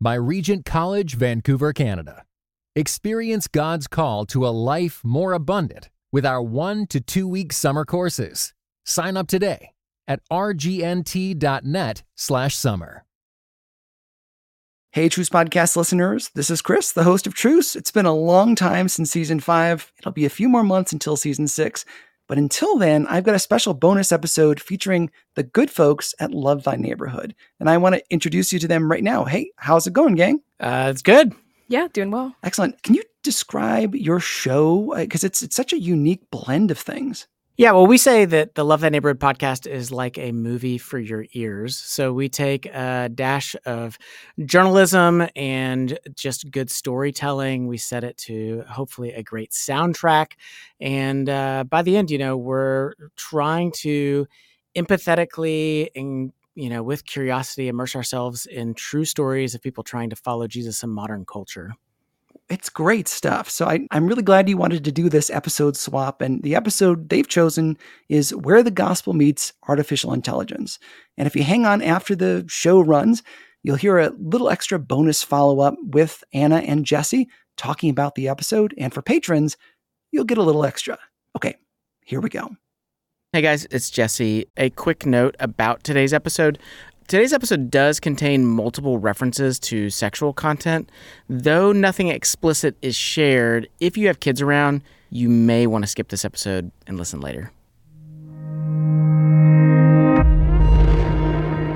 by Regent College, Vancouver, Canada. Experience God's call to a life more abundant with our one to two week summer courses. Sign up today at rgnt.net slash summer. Hey, Truce Podcast listeners. This is Chris, the host of Truce. It's been a long time since season five. It'll be a few more months until season six. But until then, I've got a special bonus episode featuring the good folks at Love Thy Neighborhood. And I want to introduce you to them right now. Hey, how's it going, gang? Uh, it's good. Yeah, doing well. Excellent. Can you describe your show? Because it's, it's such a unique blend of things. Yeah, well, we say that the Love Thy Neighborhood podcast is like a movie for your ears. So we take a dash of journalism and just good storytelling. We set it to hopefully a great soundtrack. And uh, by the end, you know, we're trying to empathetically and you know, with curiosity, immerse ourselves in true stories of people trying to follow Jesus in modern culture it's great stuff. So I, am really glad you wanted to do this episode swap. And the episode they've chosen is Where the Gospel Meets Artificial Intelligence. And if you hang on after the show runs, you'll hear a little extra bonus follow up with Anna and Jesse talking about the episode. And for patrons, you'll get a little extra. Okay, here we go. Hey guys, it's Jesse. A quick note about today's episode. Today's episode does contain multiple references to sexual content. Though nothing explicit is shared, if you have kids around, you may want to skip this episode and listen later.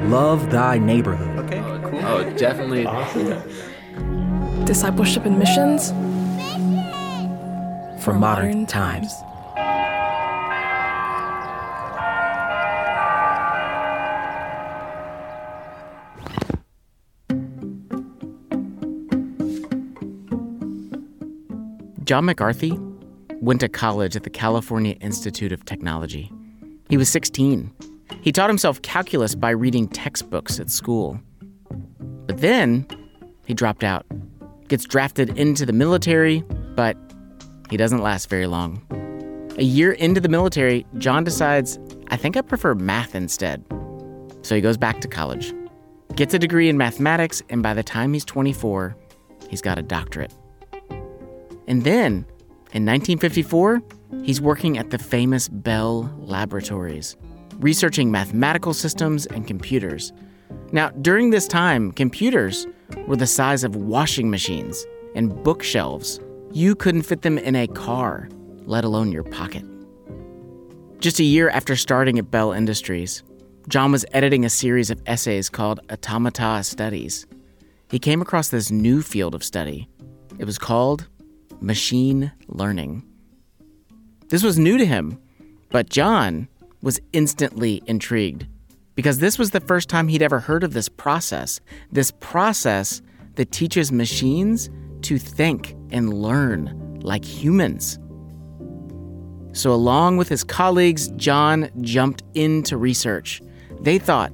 Love thy neighborhood. Okay, oh, cool. Oh, definitely. Awesome. Discipleship and missions for, for modern, modern times. times. John McCarthy went to college at the California Institute of Technology. He was 16. He taught himself calculus by reading textbooks at school. But then he dropped out, gets drafted into the military, but he doesn't last very long. A year into the military, John decides, I think I prefer math instead. So he goes back to college, gets a degree in mathematics, and by the time he's 24, he's got a doctorate. And then, in 1954, he's working at the famous Bell Laboratories, researching mathematical systems and computers. Now, during this time, computers were the size of washing machines and bookshelves. You couldn't fit them in a car, let alone your pocket. Just a year after starting at Bell Industries, John was editing a series of essays called Automata Studies. He came across this new field of study. It was called machine learning. This was new to him, but John was instantly intrigued because this was the first time he'd ever heard of this process, this process that teaches machines to think and learn like humans. So, along with his colleagues, John jumped into research. They thought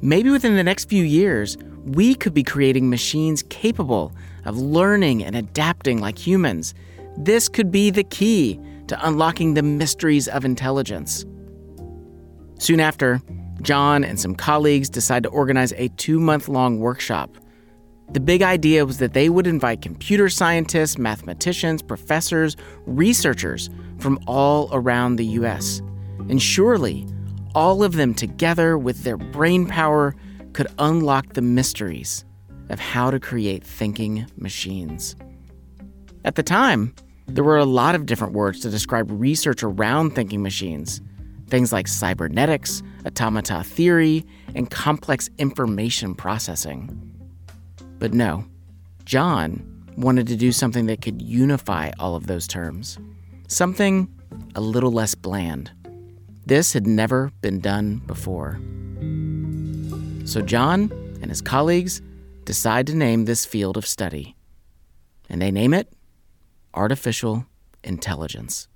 maybe within the next few years, we could be creating machines capable of learning and adapting like humans. This could be the key to unlocking the mysteries of intelligence. Soon after, John and some colleagues decide to organize a two month long workshop. The big idea was that they would invite computer scientists, mathematicians, professors, researchers from all around the US. And surely, all of them together with their brain power could unlock the mysteries of how to create thinking machines. At the time, there were a lot of different words to describe research around thinking machines. Things like cybernetics, automata theory, and complex information processing. But no, John wanted to do something that could unify all of those terms. Something a little less bland. This had never been done before. So John and his colleagues decide to name this field of study. And they name it artificial intelligence.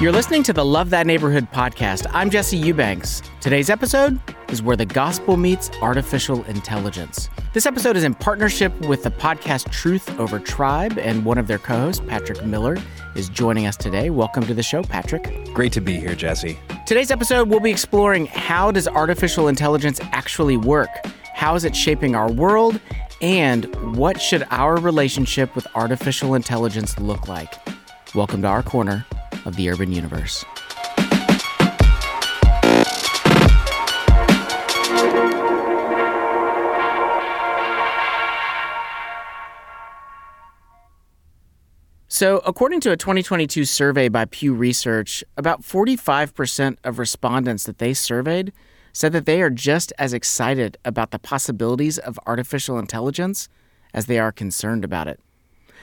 You're listening to the Love Thy Neighborhood podcast. I'm Jesse Eubanks. Today's episode is Where the Gospel Meets Artificial Intelligence. This episode is in partnership with the podcast Truth Over Tribe, and one of their co hosts, Patrick Miller, is joining us today. Welcome to the show, Patrick. Great to be here, Jesse. Today's episode, we'll be exploring how does artificial intelligence actually work? How is it shaping our world? And what should our relationship with artificial intelligence look like? Welcome to our corner of the urban universe. So, according to a 2022 survey by Pew Research, about 45% of respondents that they surveyed said that they are just as excited about the possibilities of artificial intelligence as they are concerned about it.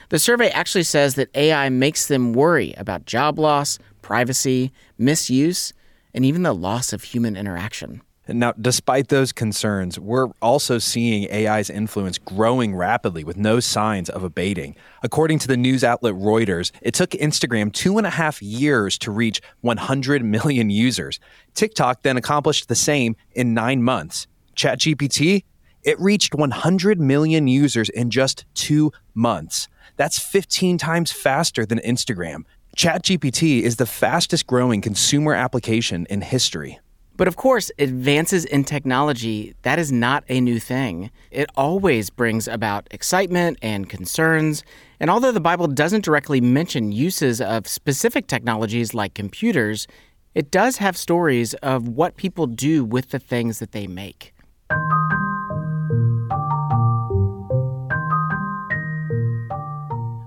The survey actually says that AI makes them worry about job loss, privacy, misuse, and even the loss of human interaction. Now, despite those concerns, we're also seeing AI's influence growing rapidly with no signs of abating. According to the news outlet Reuters, it took Instagram two and a half years to reach 100 million users. TikTok then accomplished the same in nine months. ChatGPT, it reached 100 million users in just two months. That's 15 times faster than Instagram. ChatGPT is the fastest growing consumer application in history. But of course, advances in technology, that is not a new thing. It always brings about excitement and concerns. And although the Bible doesn't directly mention uses of specific technologies like computers, it does have stories of what people do with the things that they make.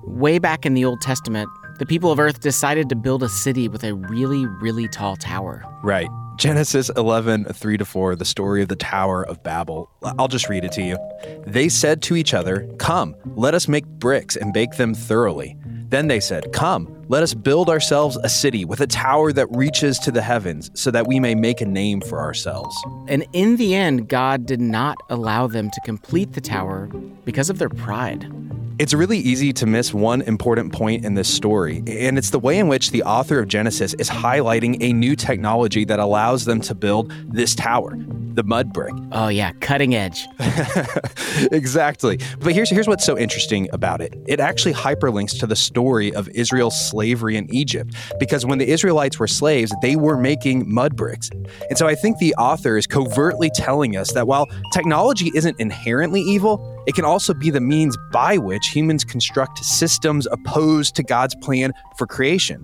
Way back in the Old Testament, the people of Earth decided to build a city with a really, really tall tower. Right. Genesis 11, 3 to 4, the story of the Tower of Babel. I'll just read it to you. They said to each other, Come, let us make bricks and bake them thoroughly. Then they said, Come, let us build ourselves a city with a tower that reaches to the heavens, so that we may make a name for ourselves. And in the end, God did not allow them to complete the tower because of their pride. It's really easy to miss one important point in this story, and it's the way in which the author of Genesis is highlighting a new technology that allows them to build this tower, the mud brick. Oh, yeah, cutting edge. exactly. But here's, here's what's so interesting about it it actually hyperlinks to the story of Israel's slavery in Egypt, because when the Israelites were slaves, they were making mud bricks. And so I think the author is covertly telling us that while technology isn't inherently evil, it can also be the means by which humans construct systems opposed to God's plan for creation.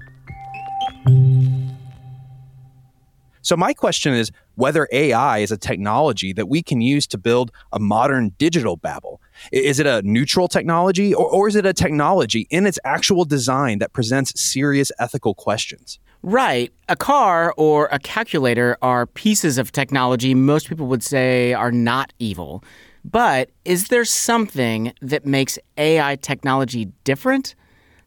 So, my question is whether AI is a technology that we can use to build a modern digital Babel. Is it a neutral technology, or, or is it a technology in its actual design that presents serious ethical questions? Right. A car or a calculator are pieces of technology most people would say are not evil. But is there something that makes AI technology different?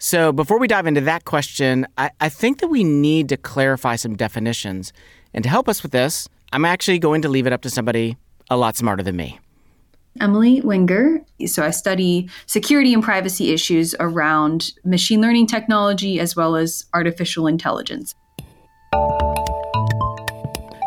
So, before we dive into that question, I, I, think that we need to clarify some definitions. And to help us with this, I'm actually going to leave it up to somebody a lot smarter than me. Emily Wenger. So, I study security and privacy issues around machine learning technology as well as artificial intelligence.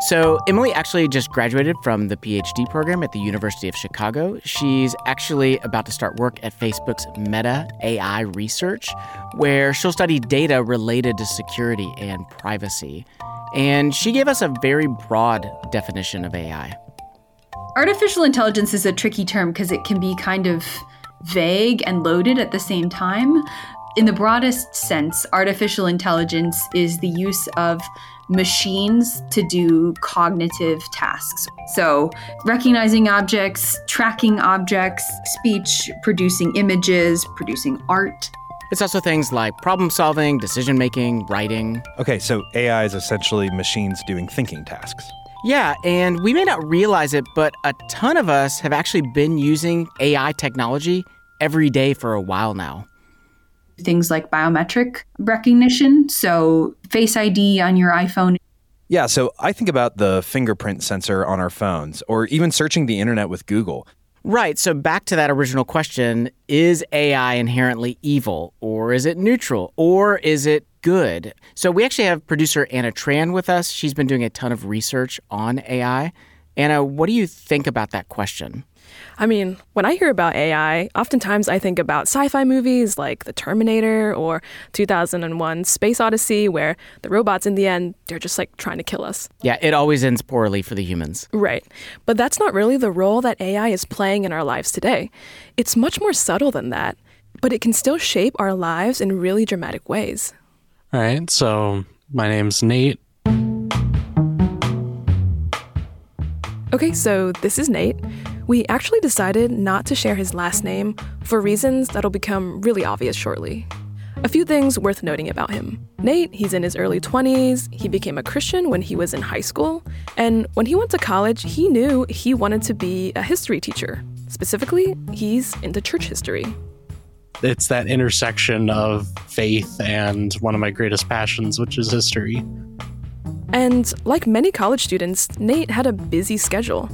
So, Emily actually just graduated from the PhD program at the University of Chicago. She's actually about to start work at Facebook's Meta AI research, where she'll study data related to security and privacy. And she gave us a very broad definition of AI. Artificial intelligence is a tricky term because it can be kind of vague and loaded at the same time. In the broadest sense, artificial intelligence is the use of machines to do cognitive tasks. So, recognizing objects, tracking objects, speech, producing images, producing art. It's also things like problem solving, decision making, writing. Okay, so AI is essentially machines doing thinking tasks. Yeah, and we may not realize it, but a ton of us have actually been using AI technology every day for a while now things like biometric recognition. So, Face ID on your iPhone. Yeah, so I think about the fingerprint sensor on our phones or even searching the internet with Google. Right. So back to that original question is AI inherently evil, or is it neutral, or is it good? So we actually have producer Anna Tran with us. She's been doing a ton of research on AI. Anna, what do you think about that question? I mean, when I hear about AI, oftentimes I think about sci fi movies like The Terminator or 2001 Space Odyssey, where the robots in the end, they're just like trying to kill us. Yeah, it always ends poorly for the humans. Right. But that's not really the role that AI is playing in our lives today. It's much more subtle than that, but it can still shape our lives in really dramatic ways. All right, so my name's Nate. Okay, so this is Nate. We actually decided not to share his last name for reasons that'll become really obvious shortly. A few things worth noting about him. Nate, he's in his early 20s. He became a Christian when he was in high school. And when he went to college, he knew he wanted to be a history teacher. Specifically, he's into church history. It's that intersection of faith and one of my greatest passions, which is history. And like many college students, Nate had a busy schedule.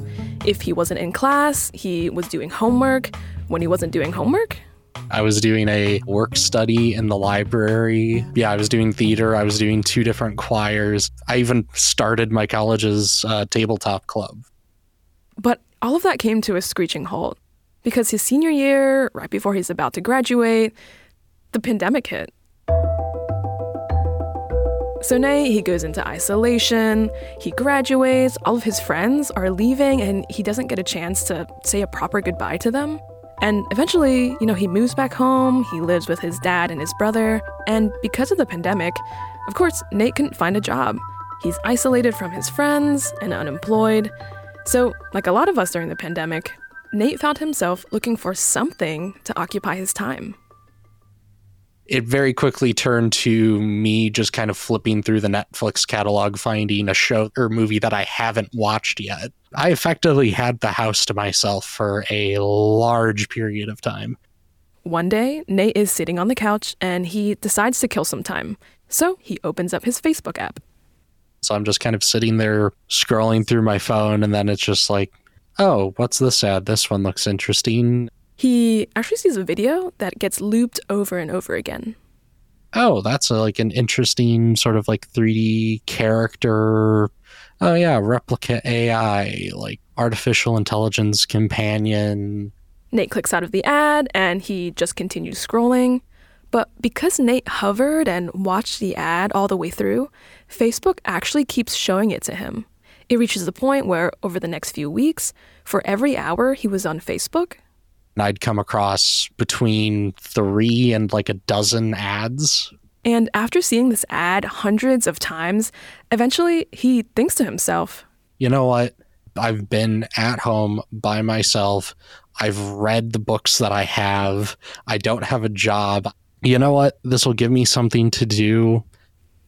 If he wasn't in class, he was doing homework. When he wasn't doing homework, I was doing a work study in the library. Yeah, I was doing theater. I was doing two different choirs. I even started my college's uh, tabletop club. But all of that came to a screeching halt because his senior year, right before he's about to graduate, the pandemic hit. So Nate, he goes into isolation, he graduates, all of his friends are leaving, and he doesn't get a chance to say a proper goodbye to them. And eventually, you know, he moves back home, he lives with his dad and his brother, and because of the pandemic, of course, Nate couldn't find a job. He's isolated from his friends and unemployed. So, like a lot of us during the pandemic, Nate found himself looking for something to occupy his time it very quickly turned to me just kind of flipping through the Netflix catalog, finding a show or movie that I haven't watched yet. I effectively had the house to myself for a large period of time. One day, Nate is sitting on the couch and he decides to kill some time. So he opens up his Facebook app. So I'm just kind of sitting there scrolling through my phone, and then it's just like, oh, what's this ad? This one looks interesting. He actually sees a video that gets looped over and over again. Oh, that's a, like an interesting sort of like 3D character. Oh, yeah, Replika AI, like artificial intelligence companion. Nate clicks out of the ad and he just continues scrolling. But because Nate hovered and watched the ad all the way through, Facebook actually keeps showing it to him. It reaches the point where, over the next few weeks, for every hour he was on Facebook, and I'd come across between three and like a dozen ads. And after seeing this ad hundreds of times, eventually he thinks to himself, You know what? I've been at home by myself. I've read the books that I have. I don't have a job. You know what? This will give me something to do.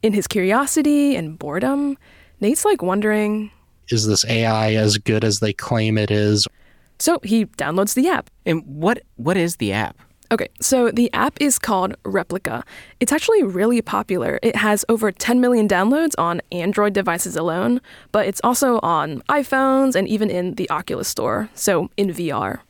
In his curiosity and boredom, Nate's like wondering Is this AI as good as they claim it is? So he downloads the app. And what what is the app? Okay, so the app is called Replika. It's actually really popular. It has over 10 million downloads on Android devices alone, but it's also on iPhones and even in the Oculus Store, so in VR.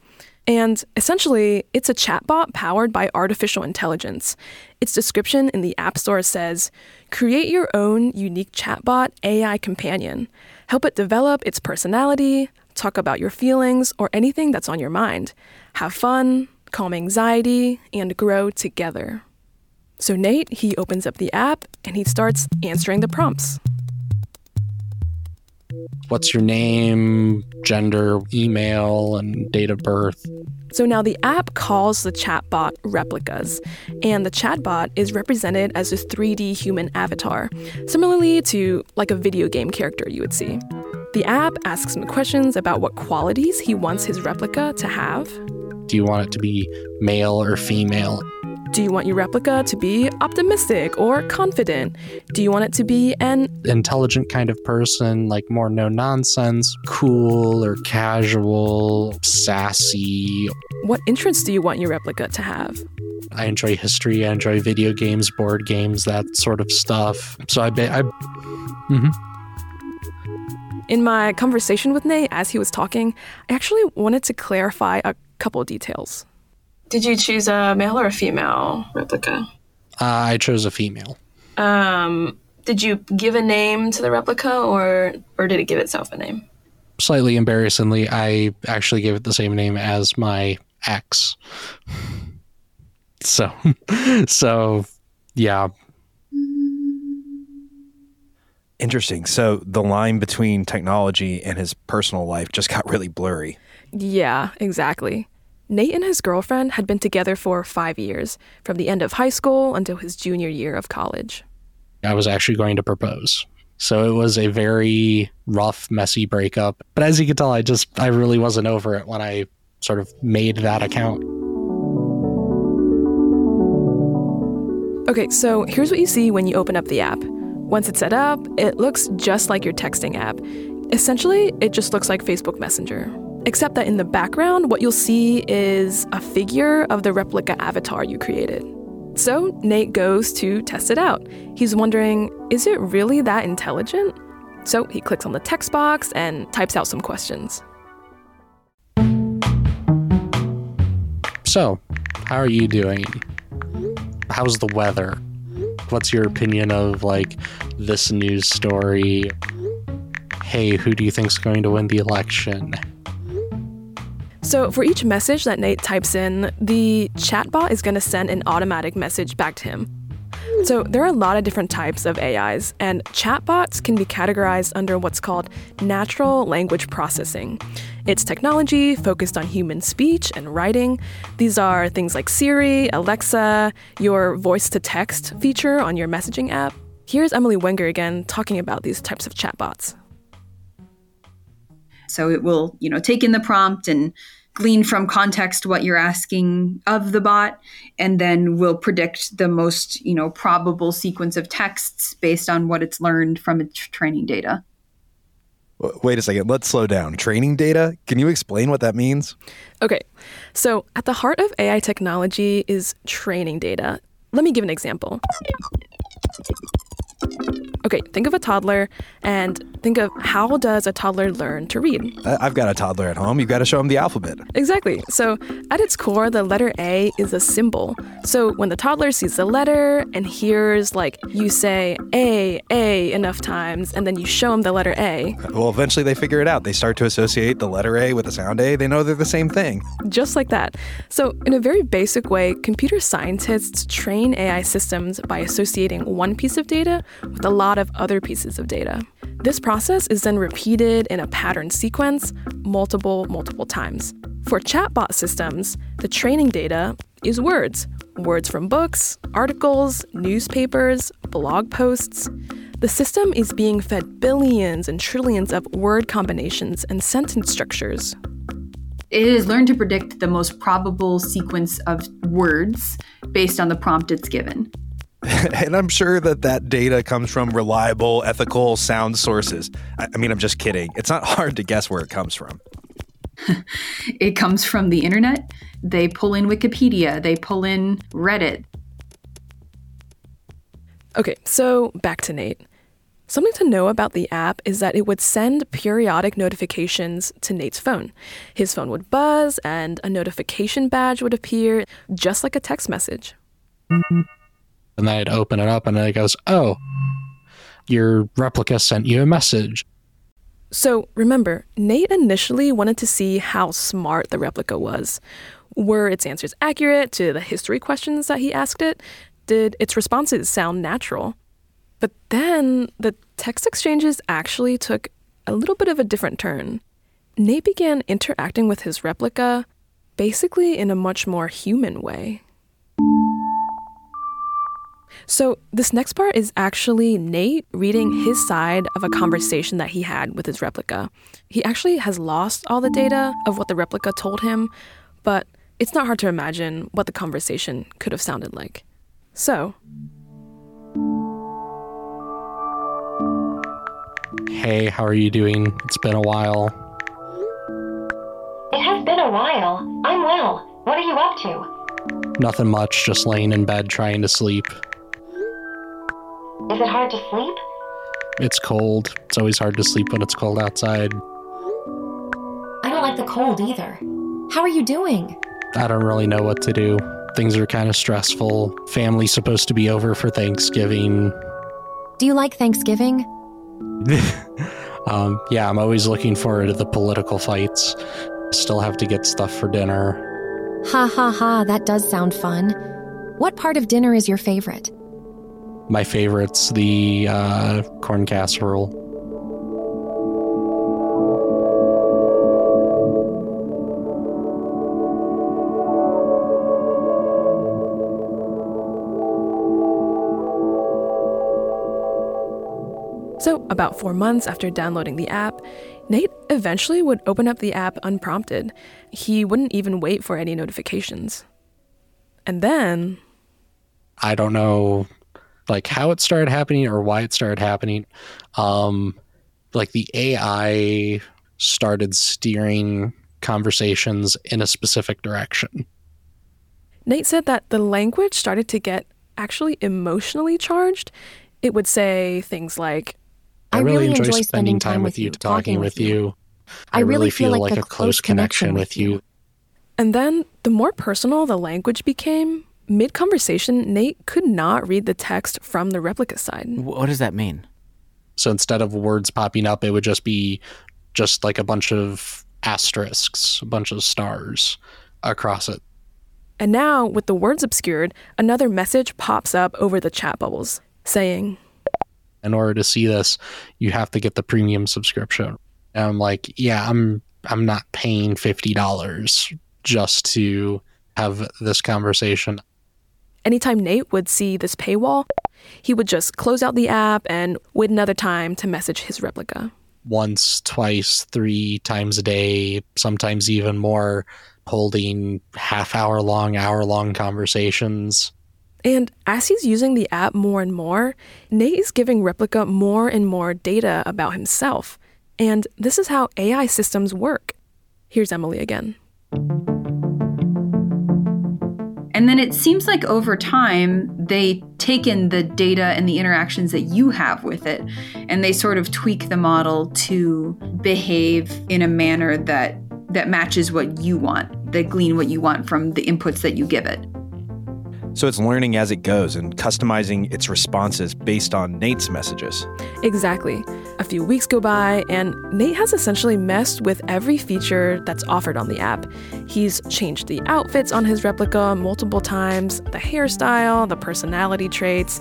And essentially, it's a chatbot powered by artificial intelligence. Its description in the App Store says create your own unique chatbot AI companion. Help it develop its personality, talk about your feelings or anything that's on your mind. Have fun, calm anxiety, and grow together. So Nate, he opens up the app and he starts answering the prompts. What's your name, gender, email, and date of birth? So now the app calls the chatbot replicas, and the chatbot is represented as a 3D human avatar, similarly to like a video game character you would see. The app asks him questions about what qualities he wants his replica to have. Do you want it to be male or female? Do you want your replica to be optimistic or confident? Do you want it to be an intelligent kind of person, like more no nonsense, cool or casual, sassy? What interests do you want your replica to have? I enjoy history, I enjoy video games, board games, that sort of stuff. So I, I mm-hmm. In my conversation with Nate as he was talking, I actually wanted to clarify a couple details. Did you choose a male or a female replica? Uh, I chose a female. Um, did you give a name to the replica or or did it give itself a name? Slightly embarrassingly, I actually gave it the same name as my ex. So, so yeah. Interesting. So the line between technology and his personal life just got really blurry. Yeah, exactly. Nate and his girlfriend had been together for five years, from the end of high school until his junior year of college. I was actually going to propose. So it was a very rough, messy breakup. But as you can tell, I just, I really wasn't over it when I sort of made that account. Okay, so here's what you see when you open up the app. Once it's set up, it looks just like your texting app. Essentially, it just looks like Facebook Messenger. Except that in the background, what you'll see is a figure of the replica avatar you created. So Nate goes to test it out. He's wondering, is it really that intelligent? So he clicks on the text box and types out some questions. So, how are you doing? How's the weather? What's your opinion of like this news story? Hey, who do you think's going to win the election? So, for each message that Nate types in, the chatbot is going to send an automatic message back to him. So, there are a lot of different types of AIs, and chatbots can be categorized under what's called natural language processing. It's technology focused on human speech and writing. These are things like Siri, Alexa, your voice to text feature on your messaging app. Here's Emily Wenger again talking about these types of chatbots. So it will, you know, take in the prompt and glean from context what you're asking of the bot and then will predict the most, you know, probable sequence of texts based on what it's learned from its training data. Wait a second, let's slow down. Training data? Can you explain what that means? Okay. So, at the heart of AI technology is training data. Let me give an example. Okay, think of a toddler and think of how does a toddler learn to read? I've got a toddler at home. You've got to show him the alphabet. Exactly. So, at its core, the letter A is a symbol. So, when the toddler sees the letter and hears like you say A, A enough times and then you show him the letter A. Well, eventually they figure it out. They start to associate the letter A with the sound A. They know they're the same thing. Just like that. So, in a very basic way, computer scientists train AI systems by associating one piece of data with a lot of other pieces of data. This process is then repeated in a pattern sequence multiple, multiple times. For chatbot systems, the training data is words words from books, articles, newspapers, blog posts. The system is being fed billions and trillions of word combinations and sentence structures. It has learned to predict the most probable sequence of words based on the prompt it's given. and I'm sure that that data comes from reliable, ethical, sound sources. I, I mean, I'm just kidding. It's not hard to guess where it comes from. it comes from the internet. They pull in Wikipedia, they pull in Reddit. Okay, so back to Nate. Something to know about the app is that it would send periodic notifications to Nate's phone. His phone would buzz, and a notification badge would appear, just like a text message and then I'd open it up and it goes, oh, your replica sent you a message. So remember, Nate initially wanted to see how smart the replica was. Were its answers accurate to the history questions that he asked it? Did its responses sound natural? But then the text exchanges actually took a little bit of a different turn. Nate began interacting with his replica basically in a much more human way. So, this next part is actually Nate reading his side of a conversation that he had with his replica. He actually has lost all the data of what the replica told him, but it's not hard to imagine what the conversation could have sounded like. So, Hey, how are you doing? It's been a while. It has been a while. I'm well. What are you up to? Nothing much, just laying in bed trying to sleep. Is it hard to sleep? It's cold. It's always hard to sleep when it's cold outside. I don't like the cold either. How are you doing? I don't really know what to do. Things are kind of stressful. Family's supposed to be over for Thanksgiving. Do you like Thanksgiving? um, yeah, I'm always looking forward to the political fights. Still have to get stuff for dinner. Ha ha ha, that does sound fun. What part of dinner is your favorite? My favorite's the uh, corn casserole. So, about four months after downloading the app, Nate eventually would open up the app unprompted. He wouldn't even wait for any notifications. And then. I don't know like how it started happening or why it started happening. Um, like the AI started steering conversations in a specific direction. Nate said that the language started to get actually emotionally charged. It would say things like, I, I really, enjoy, enjoy spending time with you, talking with you. I really feel like, like a close connection with you. And then the more personal the language became, mid conversation, Nate could not read the text from the replica side. What does that mean? So instead of words popping up, it would just be just like a bunch of asterisks, a bunch of stars across it. And now, with the words obscured, another message pops up over the chat bubbles saying, In order to see this, you have to get the premium subscription. And I'm like, yeah, I'm I'm not paying fifty dollars just to have this conversation. Anytime Nate would see this paywall, he would just close out the app and wait another time to message his replica. Once, twice, three times a day, sometimes even more, holding half hour long, hour long conversations. And as he's using the app more and more, Nate is giving Replika more and more data about himself. And this is how AI systems work. Here's Emily again. And then it seems like over time, they take in the data and the interactions that you have with it, and they sort of tweak the model to behave in a manner that that matches what you want, that glean what you want from the inputs that you give it. So it's learning as it goes and customizing its responses based on Nate's messages. Exactly. A few weeks go by, and Nate has essentially messed with every feature that's offered on the app. He's changed the outfits on his replica multiple times, the hairstyle, the personality traits,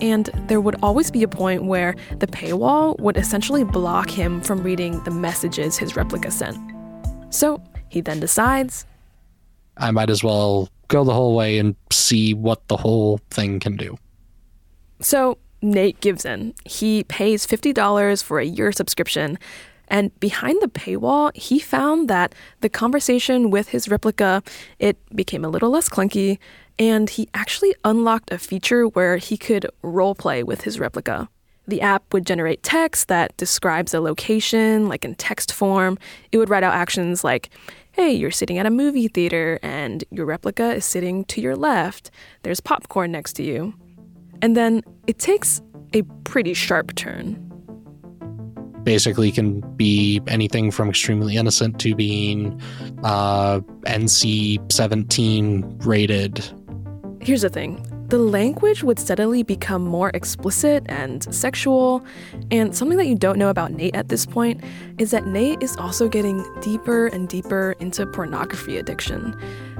and there would always be a point where the paywall would essentially block him from reading the messages his replica sent. So he then decides I might as well go the whole way and see what the whole thing can do. So Nate gives in. He pays $50 for a year subscription. And behind the paywall, he found that the conversation with his replica, it became a little less clunky, and he actually unlocked a feature where he could role play with his replica. The app would generate text that describes a location, like in text form. It would write out actions like, hey, you're sitting at a movie theater and your replica is sitting to your left. There's popcorn next to you. And then it takes a pretty sharp turn. Basically, can be anything from extremely innocent to being uh, NC 17 rated. Here's the thing the language would steadily become more explicit and sexual. And something that you don't know about Nate at this point is that Nate is also getting deeper and deeper into pornography addiction.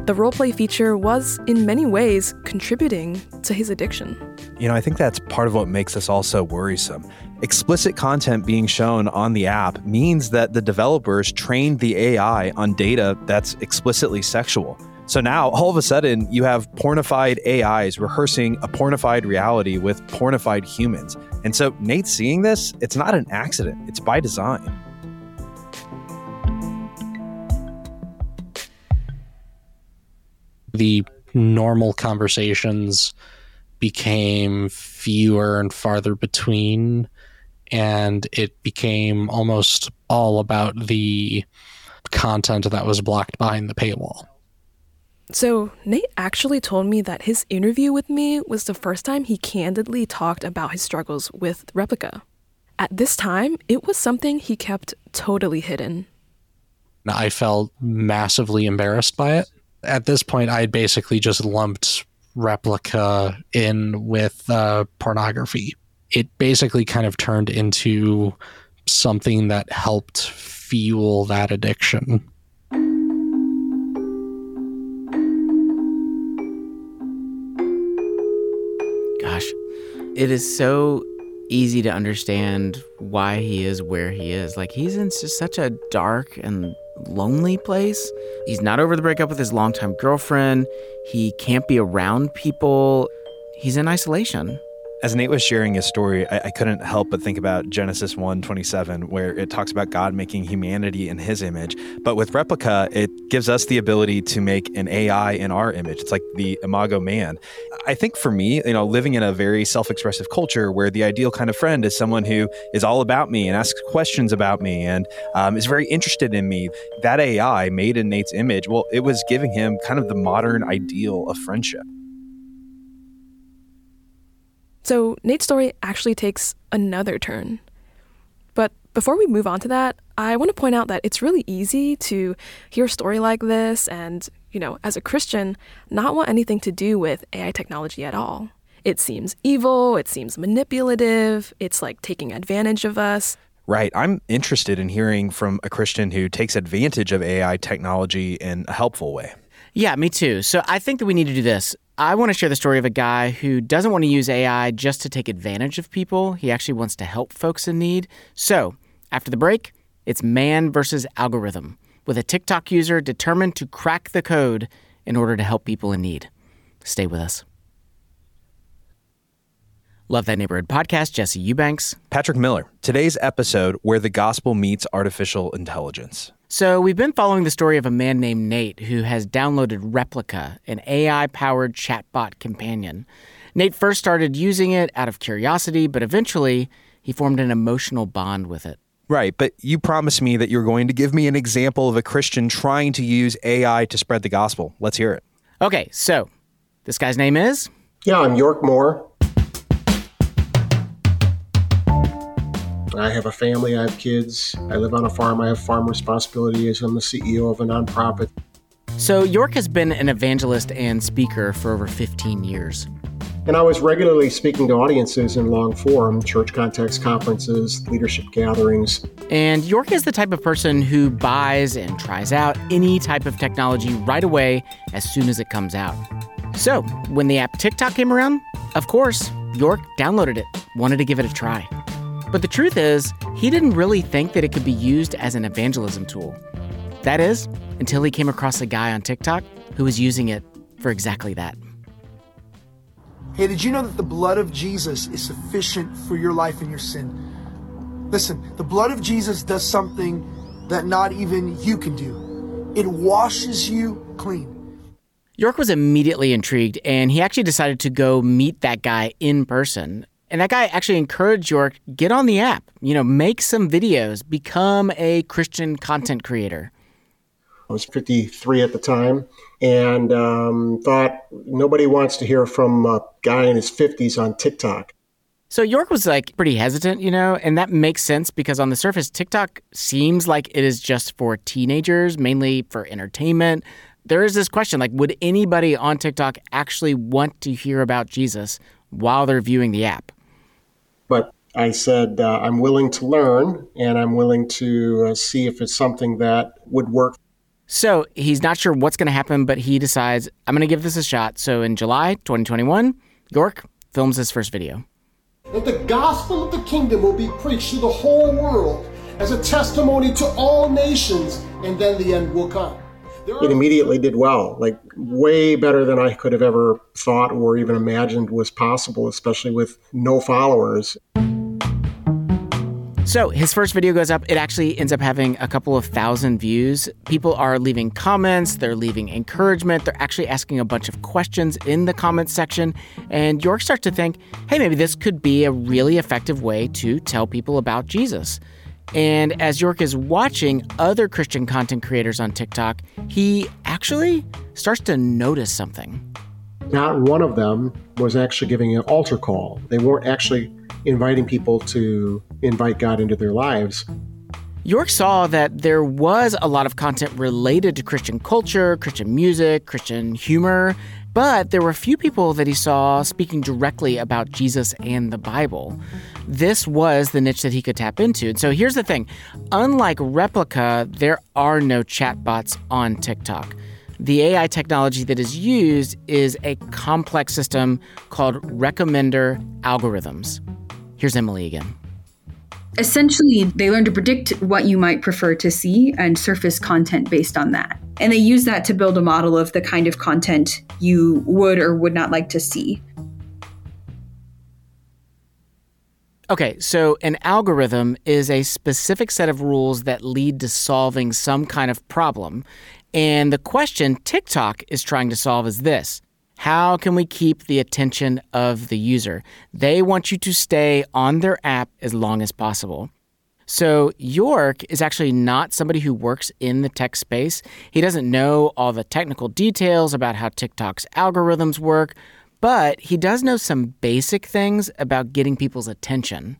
The roleplay feature was, in many ways, contributing to his addiction. You know, I think that's part of what makes this all so worrisome. Explicit content being shown on the app means that the developers trained the AI on data that's explicitly sexual. So now, all of a sudden, you have pornified AIs rehearsing a pornified reality with pornified humans. And so, Nate seeing this, it's not an accident, it's by design. The normal conversations became fewer and farther between, and it became almost all about the content that was blocked behind the paywall. So, Nate actually told me that his interview with me was the first time he candidly talked about his struggles with Replika. at this time, it was something he kept totally hidden. I felt massively embarrassed by it. At this point, I had basically just lumped Replika in with uh, pornography. It basically kind of turned into something that helped fuel that addiction. It is so easy to understand why he is where he is. Like, he's in such a dark and lonely place. He's not over the breakup with his longtime girlfriend. He can't be around people. He's in isolation. As Nate was sharing his story, I, I couldn't help but think about Genesis 1 27, where it talks about God making humanity in his image. But with Replika, it gives us the ability to make an AI in our image. It's like the imago man. I think for me, you know, living in a very self expressive culture where the ideal kind of friend is someone who is all about me and asks questions about me and um, is very interested in me, that AI made in Nate's image, well, it was giving him kind of the modern ideal of friendship. So Nate's story actually takes another turn. But before we move on to that, I want to point out that it's really easy to hear a story like this and, you know, as a Christian, not want anything to do with AI technology at all. It seems evil, it seems manipulative, it's like taking advantage of us. Right. I'm interested in hearing from a Christian who takes advantage of AI technology in a helpful way. Yeah, me too. So I think that we need to do this. I want to share the story of a guy who doesn't want to use AI just to take advantage of people. He actually wants to help folks in need. So, after the break, it's man versus algorithm, with a TikTok user determined to crack the code in order to help people in need. Stay with us. Love Thy Neighborhood podcast, Jesse Eubanks. Patrick Miller. Today's episode, Where the Gospel Meets Artificial Intelligence. So, we've been following the story of a man named Nate who has downloaded Replika, an AI powered chatbot companion. Nate first started using it out of curiosity, but eventually he formed an emotional bond with it. Right, but you promised me that you're going to give me an example of a Christian trying to use AI to spread the gospel. Let's hear it. Okay, so this guy's name is? Yeah, I'm York Moore. I have a family, I have kids, I live on a farm, I have farm responsibilities, I'm the CEO of a nonprofit. So, York has been an evangelist and speaker for over 15 years. And I was regularly speaking to audiences in long form, church context conferences, leadership gatherings. And York is the type of person who buys and tries out any type of technology right away as soon as it comes out. So, when the app TikTok came around, of course, York downloaded it, wanted to give it a try. But the truth is, he didn't really think that it could be used as an evangelism tool. That is, until he came across a guy on TikTok who was using it for exactly that. Hey, did you know that the blood of Jesus is sufficient for your life and your sin? Listen, the blood of Jesus does something that not even you can do. It washes you clean. York was immediately intrigued and he actually decided to go meet that guy in person. And that guy actually encouraged York, get on the app, you know, make some videos, become a Christian content creator. I was 53 at the time and um, thought nobody wants to hear from a guy in his 50s on TikTok. So York was like pretty hesitant, you know, and that makes sense because on the surface, TikTok seems like it is just for teenagers, mainly for entertainment. There is this question like, would anybody on TikTok actually want to hear about Jesus while they're viewing the app? But I said, uh, I'm willing to learn and I'm willing to uh, see if it's something that would work. So he's not sure what's going to happen, but he decides, I'm going to give this a shot. So in July 2021, York films his first video. That the gospel of the kingdom will be preached to the whole world as a testimony to all nations, and then the end will come. It immediately did well, like way better than I could have ever thought or even imagined was possible, especially with no followers. So his first video goes up. It actually ends up having a couple of thousand views. People are leaving comments, they're leaving encouragement, they're actually asking a bunch of questions in the comments section. And York starts to think, hey, maybe this could be a really effective way to tell people about Jesus. And as York is watching other Christian content creators on TikTok, he actually starts to notice something. Not one of them was actually giving an altar call. They weren't actually inviting people to invite God into their lives. York saw that there was a lot of content related to Christian culture, Christian music, Christian humor, but there were few people that he saw speaking directly about Jesus and the Bible. This was the niche that he could tap into. And so here's the thing unlike Replika, there are no chatbots on TikTok. The AI technology that is used is a complex system called recommender algorithms. Here's Emily again. Essentially, they learn to predict what you might prefer to see and surface content based on that. And they use that to build a model of the kind of content you would or would not like to see. Okay, so an algorithm is a specific set of rules that lead to solving some kind of problem. And the question TikTok is trying to solve is this how can we keep the attention of the user? They want you to stay on their app as long as possible. So, York is actually not somebody who works in the tech space. He doesn't know all the technical details about how TikTok's algorithms work, but he does know some basic things about getting people's attention.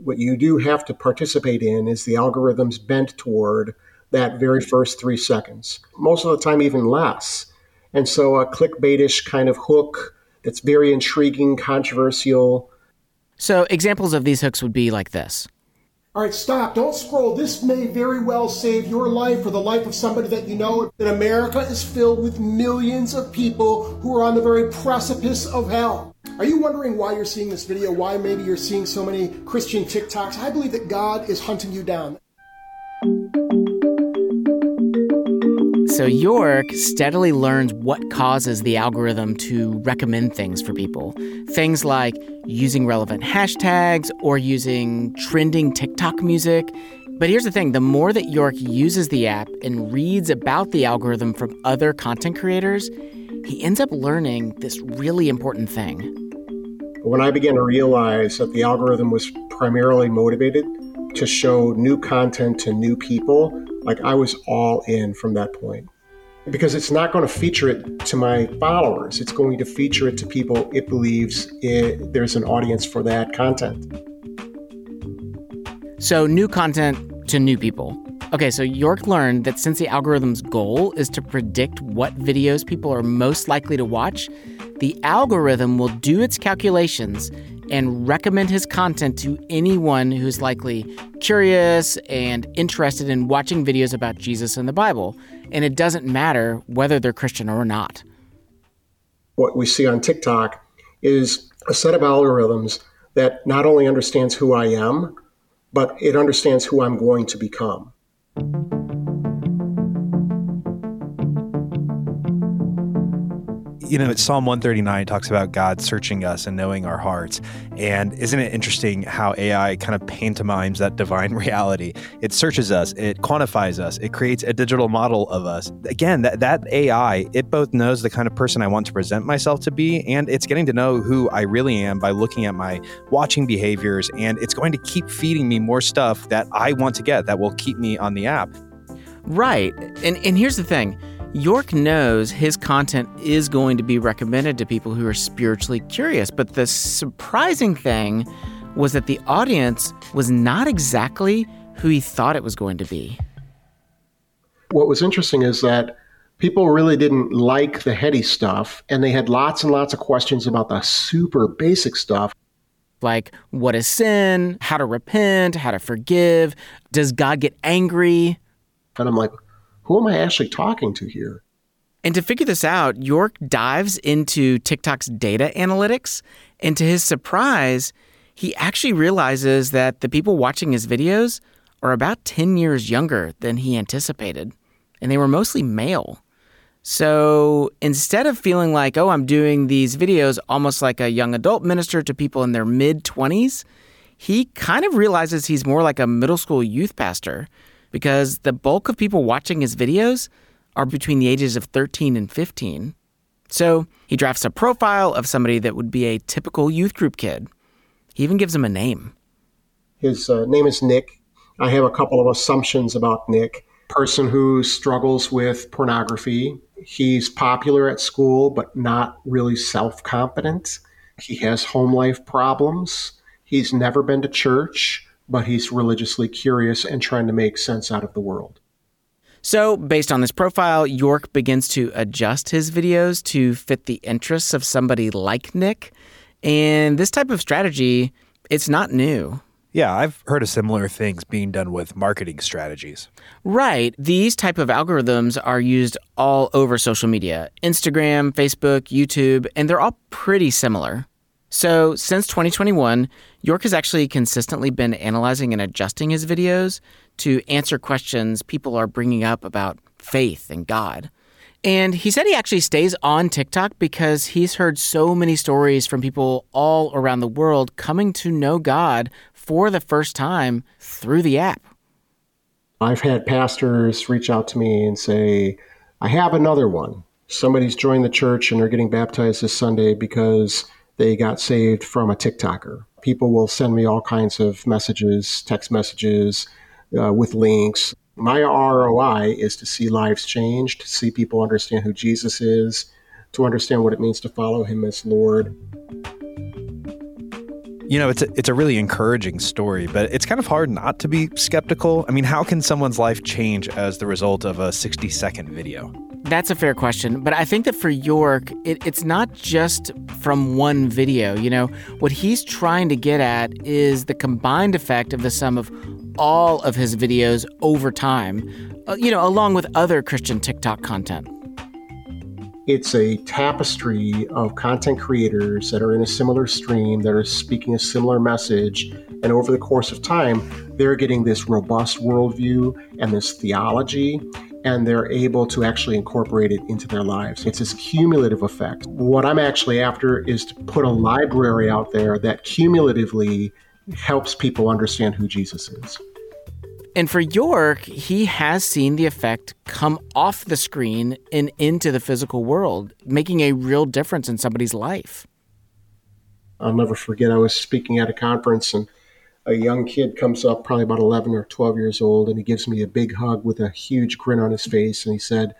What you do have to participate in is the algorithms bent toward that very first three seconds, most of the time, even less. And so a clickbaitish kind of hook that's very intriguing, controversial. So examples of these hooks would be like this. All right, stop. Don't scroll. This may very well save your life or the life of somebody that you know. That America is filled with millions of people who are on the very precipice of hell. Are you wondering why you're seeing this video? Why maybe you're seeing so many Christian TikToks? I believe that God is hunting you down. So York steadily learns what causes the algorithm to recommend things for people. Things like using relevant hashtags or using trending TikTok music. But here's the thing the more that York uses the app and reads about the algorithm from other content creators, he ends up learning this really important thing. When I began to realize that the algorithm was primarily motivated to show new content to new people, like I was all in from that point. Because it's not going to feature it to my followers, it's going to feature it to people it believes it, there's an audience for that content. So, new content to new people. Okay, so York learned that since the algorithm's goal is to predict what videos people are most likely to watch, the algorithm will do its calculations and recommend his content to anyone who's likely curious and interested in watching videos about Jesus and the Bible. And it doesn't matter whether they're Christian or not. What we see on TikTok is a set of algorithms that not only understands who I am, but it understands who I'm going to become. You know, Psalm 139 talks about God searching us and knowing our hearts. And isn't it interesting how AI kind of pantomimes that divine reality? It searches us, it quantifies us, it creates a digital model of us. Again, that, that AI, it both knows the kind of person I want to present myself to be, and it's getting to know who I really am by looking at my watching behaviors. And it's going to keep feeding me more stuff that I want to get that will keep me on the app. Right. And, and here's the thing York knows his content is going to be recommended to people who are spiritually curious, but the surprising thing was that the audience was not exactly who he thought it was going to be. What was interesting is that people really didn't like the heady stuff, and they had lots and lots of questions about the super basic stuff. Like, what is sin? How to repent? How to forgive? Does God get angry? And I'm like, who am I actually talking to here? And to figure this out, York dives into TikTok's data analytics. And to his surprise, he actually realizes that the people watching his videos are about 10 years younger than he anticipated. And they were mostly male. So instead of feeling like, oh, I'm doing these videos almost like a young adult minister to people in their mid 20s, he kind of realizes he's more like a middle school youth pastor because the bulk of people watching his videos are between the ages of 13 and 15. So he drafts a profile of somebody that would be a typical youth group kid. He even gives him a name. His uh, name is Nick. I have a couple of assumptions about Nick. Person who struggles with pornography. He's popular at school, but not really self confident. He has home life problems. He's never been to church, but he's religiously curious and trying to make sense out of the world. So, based on this profile, York begins to adjust his videos to fit the interests of somebody like Nick. And this type of strategy, it's not new. Yeah, I've heard of similar things being done with marketing strategies. Right. These type of algorithms are used all over social media. Instagram, Facebook, YouTube, and they're all pretty similar. So, since 2021, York has actually consistently been analyzing and adjusting his videos to answer questions people are bringing up about faith and God. And he said he actually stays on TikTok because he's heard so many stories from people all around the world coming to know God for the first time through the app. I've had pastors reach out to me and say, I have another one. Somebody's joined the church and they're getting baptized this Sunday because they got saved from a TikToker. People will send me all kinds of messages, text messages uh, with links. My ROI is to see lives change, to see people understand who Jesus is, to understand what it means to follow him as Lord. You know, it's a, it's a really encouraging story, but it's kind of hard not to be skeptical. I mean, how can someone's life change as the result of a 60 second video? That's a fair question, but I think that for York, it, it's not just from one video. You know, what he's trying to get at is the combined effect of the sum of all of his videos over time, uh, you know, along with other Christian TikTok content. It's a tapestry of content creators that are in a similar stream, that are speaking a similar message. And over the course of time, they're getting this robust worldview and this theology and they're able to actually incorporate it into their lives. It's this cumulative effect. What I'm actually after is to put a library out there that cumulatively helps people understand who Jesus is. And for York, he has seen the effect come off the screen and into the physical world, making a real difference in somebody's life. I'll never forget, I was speaking at a conference and a young kid comes up, probably about 11 or 12 years old, and he gives me a big hug with a huge grin on his face. And he said,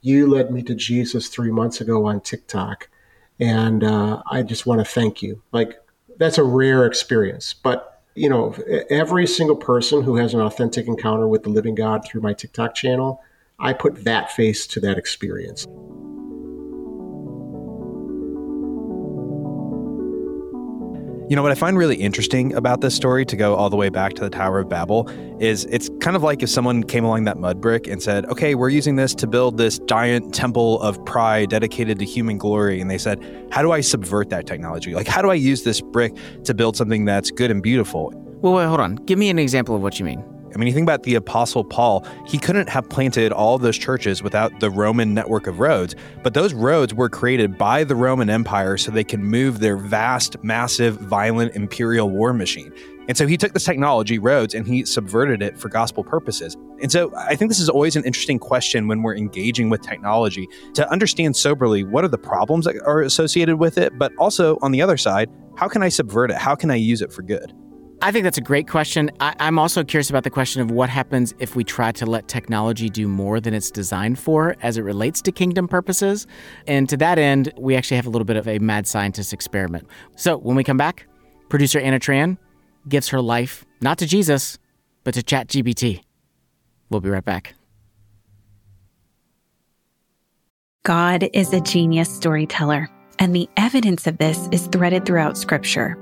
You led me to Jesus three months ago on TikTok. And uh, I just want to thank you. Like, that's a rare experience. But, you know, every single person who has an authentic encounter with the living God through my TikTok channel, I put that face to that experience. You know what I find really interesting about this story to go all the way back to the Tower of Babel is it's kind of like if someone came along that mud brick and said, "Okay, we're using this to build this giant temple of pride dedicated to human glory." And they said, "How do I subvert that technology? Like how do I use this brick to build something that's good and beautiful?" Well, wait, hold on. Give me an example of what you mean. I mean, you think about the Apostle Paul, he couldn't have planted all those churches without the Roman network of roads. But those roads were created by the Roman Empire so they can move their vast, massive, violent imperial war machine. And so he took this technology, roads, and he subverted it for gospel purposes. And so I think this is always an interesting question when we're engaging with technology to understand soberly what are the problems that are associated with it, but also on the other side, how can I subvert it? How can I use it for good? I think that's a great question. I, am also curious about the question of what happens if we try to let technology do more than it's designed for as it relates to kingdom purposes. And to that end, we actually have a little bit of a mad scientist experiment. So when we come back, producer Anna Tran gives her life not to Jesus, but to ChatGPT. We'll be right back. God is a genius storyteller, and the evidence of this is threaded throughout Scripture.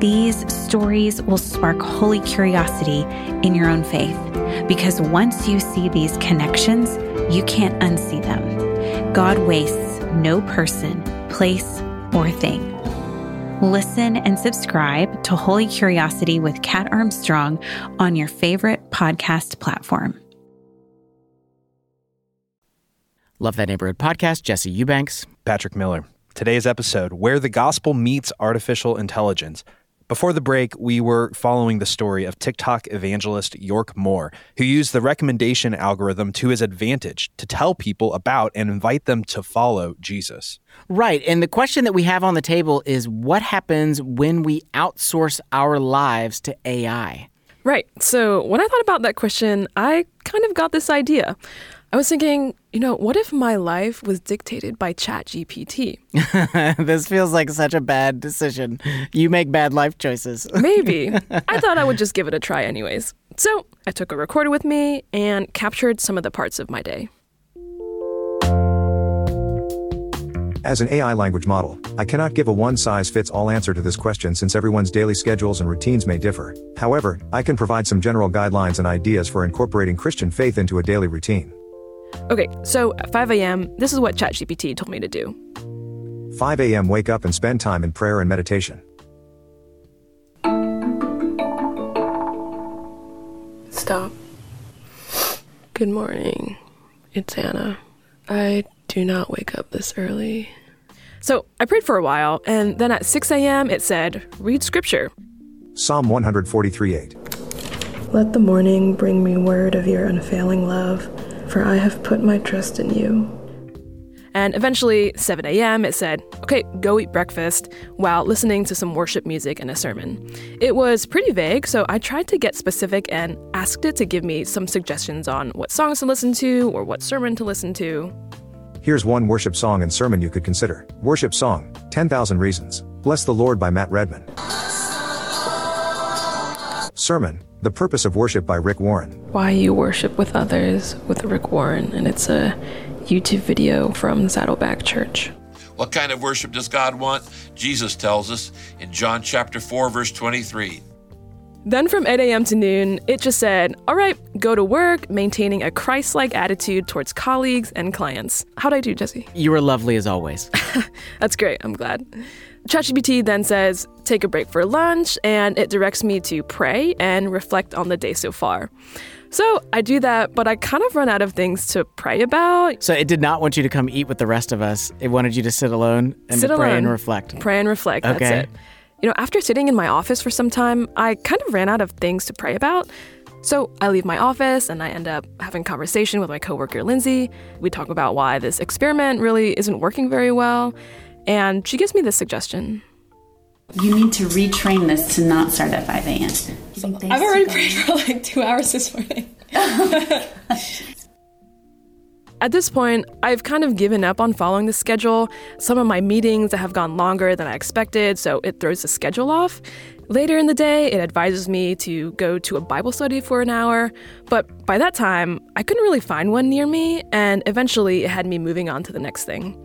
These stories will spark holy curiosity in your own faith because once you see these connections, you can't unsee them. God wastes no person, place, or thing. Listen and subscribe to Holy Curiosity with Kat Armstrong on your favorite podcast platform. Love Thy Neighborhood podcast, Jesse Eubanks. Patrick Miller. Today's episode Where the Gospel Meets Artificial Intelligence Before the break, we were following the story of TikTok evangelist York Moore, who used the recommendation algorithm to his advantage to tell people about and invite them to follow Jesus. Right. And the question that we have on the table is what happens when we outsource our lives to AI? Right. So when I thought about that question, I kind of got this idea. I was thinking, you know, what if my life was dictated by ChatGPT? this feels like such a bad decision. You make bad life choices. Maybe. I thought I would just give it a try, anyways. So I took a recorder with me and captured some of the parts of my day. As an AI language model, I cannot give a one size fits all answer to this question since everyone's daily schedules and routines may differ. However, I can provide some general guidelines and ideas for incorporating Christian faith into a daily routine. Okay, so at 5 a.m., this is what ChatGPT told me to do. 5 a.m. Wake up and spend time in prayer and meditation. Stop. Good morning. It's Anna. I do not wake up this early. So I prayed for a while, and then at 6 a.m., it said, read scripture. Psalm 143 8. Let the morning bring me word of your unfailing love, for I have put my trust in you. And eventually, 7 a.m., it said, okay, go eat breakfast while listening to some worship music and a sermon. It was pretty vague, so I tried to get specific and asked it to give me some suggestions on what songs to listen to or what sermon to listen to. Here's one worship song and sermon you could consider. Worship song 10,000 Reasons. Bless the Lord by Matt Redman. Sermon The Purpose of Worship by Rick Warren. Why You Worship with Others with Rick Warren, and it's a YouTube video from Saddleback Church. What kind of worship does God want? Jesus tells us in John chapter 4, verse 23. Then from 8 a.m. to noon, it just said, all right, go to work, maintaining a Christ like attitude towards colleagues and clients. How'd I do, Jesse? You were lovely as always. That's great, I'm glad. ChatGPT then says, take a break for lunch, and it directs me to pray and reflect on the day so far. So I do that, but I kind of run out of things to pray about. So it did not want you to come eat with the rest of us. It wanted you to sit alone and Sit pray alone. and reflect. Pray and reflect. Okay. That's it. You know, after sitting in my office for some time, I kind of ran out of things to pray about. So I leave my office and I end up having conversation with my coworker Lindsay. We talk about why this experiment really isn't working very well, and she gives me this suggestion. You need to retrain this to not start at 5 a.m. I've already prayed for like two hours this morning. At this point, I've kind of given up on following the schedule. Some of my meetings have gone longer than I expected, so it throws the schedule off. Later in the day, it advises me to go to a Bible study for an hour, but by that time, I couldn't really find one near me, and eventually it had me moving on to the next thing.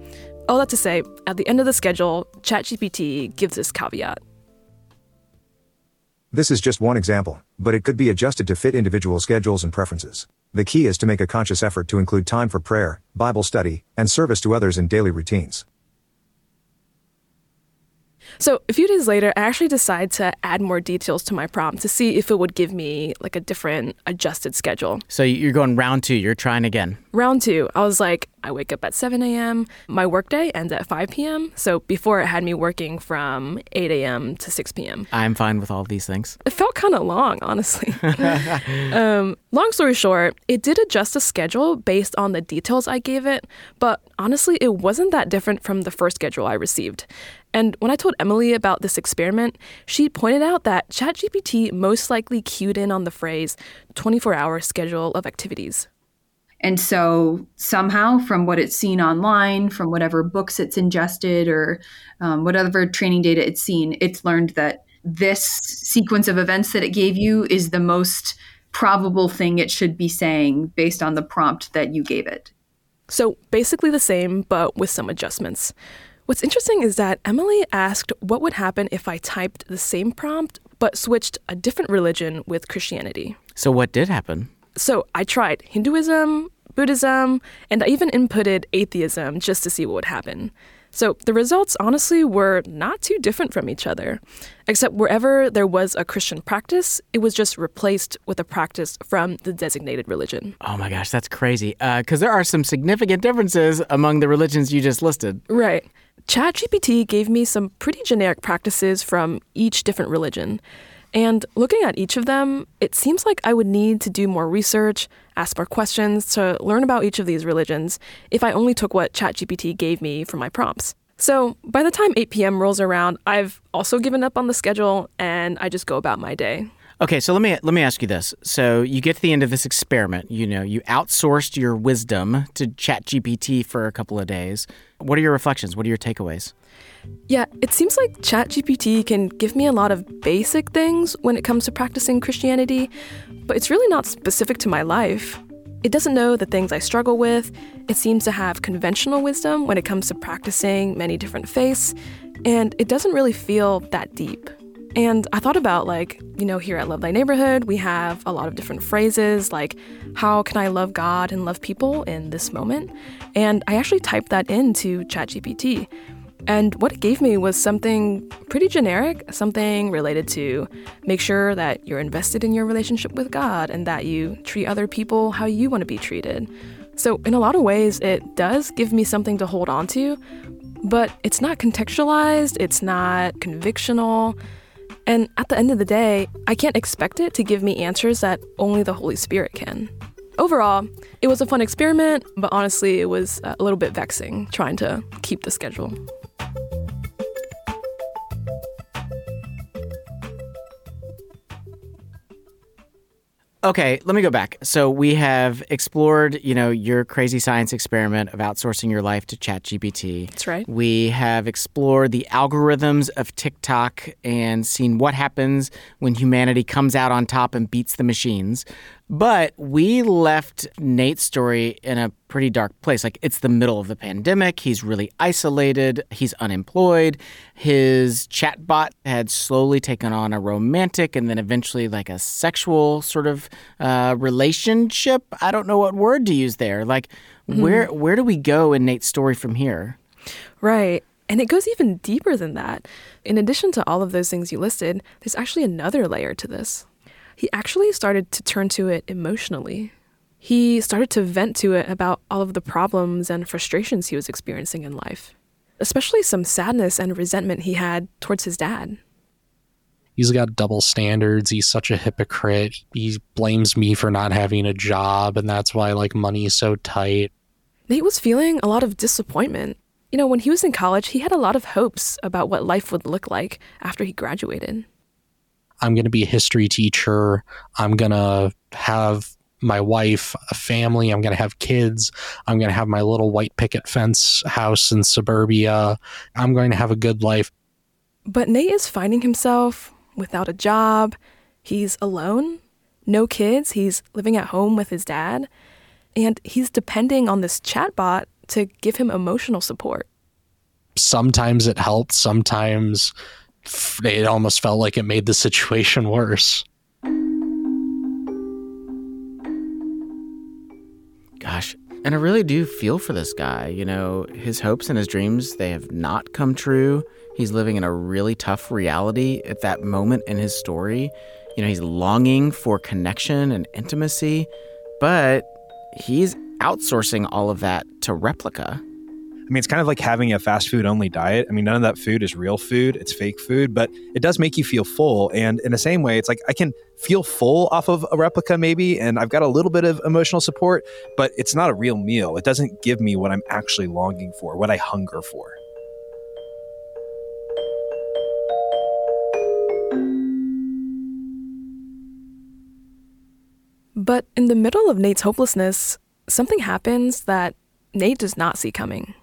All that to say, at the end of the schedule, ChatGPT gives this caveat. This is just one example, but it could be adjusted to fit individual schedules and preferences. The key is to make a conscious effort to include time for prayer, Bible study, and service to others in daily routines. So a few days later, I actually decided to add more details to my prompt to see if it would give me like a different adjusted schedule. So you're going round two. You're trying again. Round two, I was like, I wake up at 7 a.m. My workday ends at 5 p.m. So before it had me working from 8 a.m. to 6 p.m. I'm fine with all these things. It felt kind of long, honestly. um, long story short, it did adjust the schedule based on the details I gave it, but honestly, it wasn't that different from the first schedule I received. And when I told Emily about this experiment, she pointed out that ChatGPT most likely cued in on the phrase 24 hour schedule of activities. And so, somehow, from what it's seen online, from whatever books it's ingested, or um, whatever training data it's seen, it's learned that this sequence of events that it gave you is the most probable thing it should be saying based on the prompt that you gave it. So, basically the same, but with some adjustments. What's interesting is that Emily asked what would happen if I typed the same prompt but switched a different religion with Christianity. So what did happen? So I tried Hinduism, Buddhism, and I even inputted atheism just to see what would happen. So the results honestly were not too different from each other, except wherever there was a Christian practice, it was just replaced with a practice from the designated religion. Oh my gosh, that's crazy. Uh, because there are some significant differences among the religions you just listed. Right. ChatGPT gave me some pretty generic practices from each different religion. And looking at each of them, it seems like I would need to do more research, ask more questions to learn about each of these religions if I only took what ChatGPT gave me for my prompts. So by the time 8 p.m. rolls around, I've also given up on the schedule and I just go about my day. Okay, so let me let me ask you this. So you get to the end of this experiment, you know, you outsourced your wisdom to ChatGPT for a couple of days. What are your reflections? What are your takeaways? Yeah, it seems like ChatGPT can give me a lot of basic things when it comes to practicing Christianity, but it's really not specific to my life. It doesn't know the things I struggle with. It seems to have conventional wisdom when it comes to practicing many different faiths, and it doesn't really feel that deep. And I thought about, like, you know, here at Love Thy Neighborhood, we have a lot of different phrases like, how can I love God and love people in this moment? And I actually typed that into ChatGPT. And what it gave me was something pretty generic, something related to make sure that you're invested in your relationship with God and that you treat other people how you want to be treated. So, in a lot of ways, it does give me something to hold on to, but it's not contextualized, it's not convictional. And at the end of the day, I can't expect it to give me answers that only the Holy Spirit can. Overall, it was a fun experiment, but honestly, it was uh, a little bit vexing trying to keep the schedule. Okay, let me go back. So we have explored, you know, your crazy science experiment of outsourcing your life to ChatGPT. That's right. We have explored the algorithms of TikTok and seen what happens when humanity comes out on top and beats the machines. But we left Nate's story in a pretty dark place. Like, it's the middle of the pandemic. He's really isolated. He's unemployed. His chatbot had slowly taken on a romantic and then eventually like a sexual sort of uh, relationship. I don't know what word to use there. Like, mm-hmm. where where do we go in Nate's story from here? Right. And it goes even deeper than that. In addition to all of those things you listed, there's actually another layer to this he actually started to turn to it emotionally. He started to vent to it about all of the problems and frustrations he was experiencing in life, especially some sadness and resentment he had towards his dad. He's got double standards. He's such a hypocrite. He blames me for not having a job, and that's why like money's so tight. Nate was feeling a lot of disappointment. You know, when he was in college, he had a lot of hopes about what life would look like after he graduated. I'm going to be a history teacher. I'm going to have my wife, a family. I'm going to have kids. I'm going to have my little white picket fence house in suburbia. I'm going to have a good life. But Nate is finding himself without a job. He's alone, no kids. He's living at home with his dad. And he's depending on this chatbot to give him emotional support. Sometimes it helps. Sometimes it almost felt like it made the situation worse. Gosh, and I really do feel for this guy. You know, his hopes and his dreams, they have not come true. He's living in a really tough reality at that moment in his story. You know, he's longing for connection and intimacy, but he's outsourcing all of that to Replika. I mean, it's kind of like having a fast food only diet. I mean, none of that food is real food, it's fake food, but it does make you feel full. And in the same way, it's like I can feel full off of a Replika, maybe, and I've got a little bit of emotional support, but it's not a real meal. It doesn't give me what I'm actually longing for, what I hunger for. But in the middle of Nate's hopelessness, something happens that Nate does not see coming.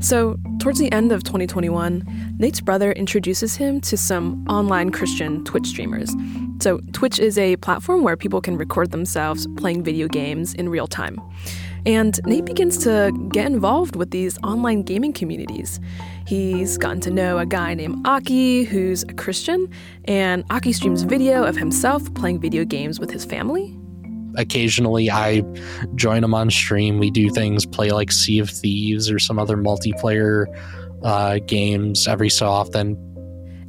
So, towards the end of 2021, Nate's brother introduces him to some online Christian Twitch streamers. So, Twitch is a platform where people can record themselves playing video games in real time. And Nate begins to get involved with these online gaming communities. He's gotten to know a guy named Aki, who's a Christian, and Aki streams video of himself playing video games with his family occasionally I join them on stream. We do things, play like Sea of Thieves or some other multiplayer uh, games every so often.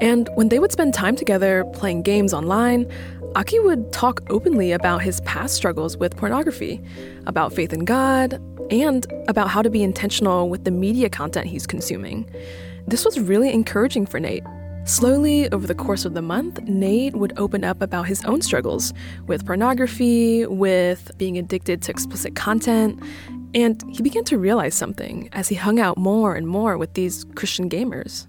And when they would spend time together playing games online, Aki would talk openly about his past struggles with pornography, about faith in God, and about how to be intentional with the media content he's consuming. This was really encouraging for Nate. Slowly, over the course of the month, Nate would open up about his own struggles with pornography, with being addicted to explicit content, and he began to realize something as he hung out more and more with these Christian gamers.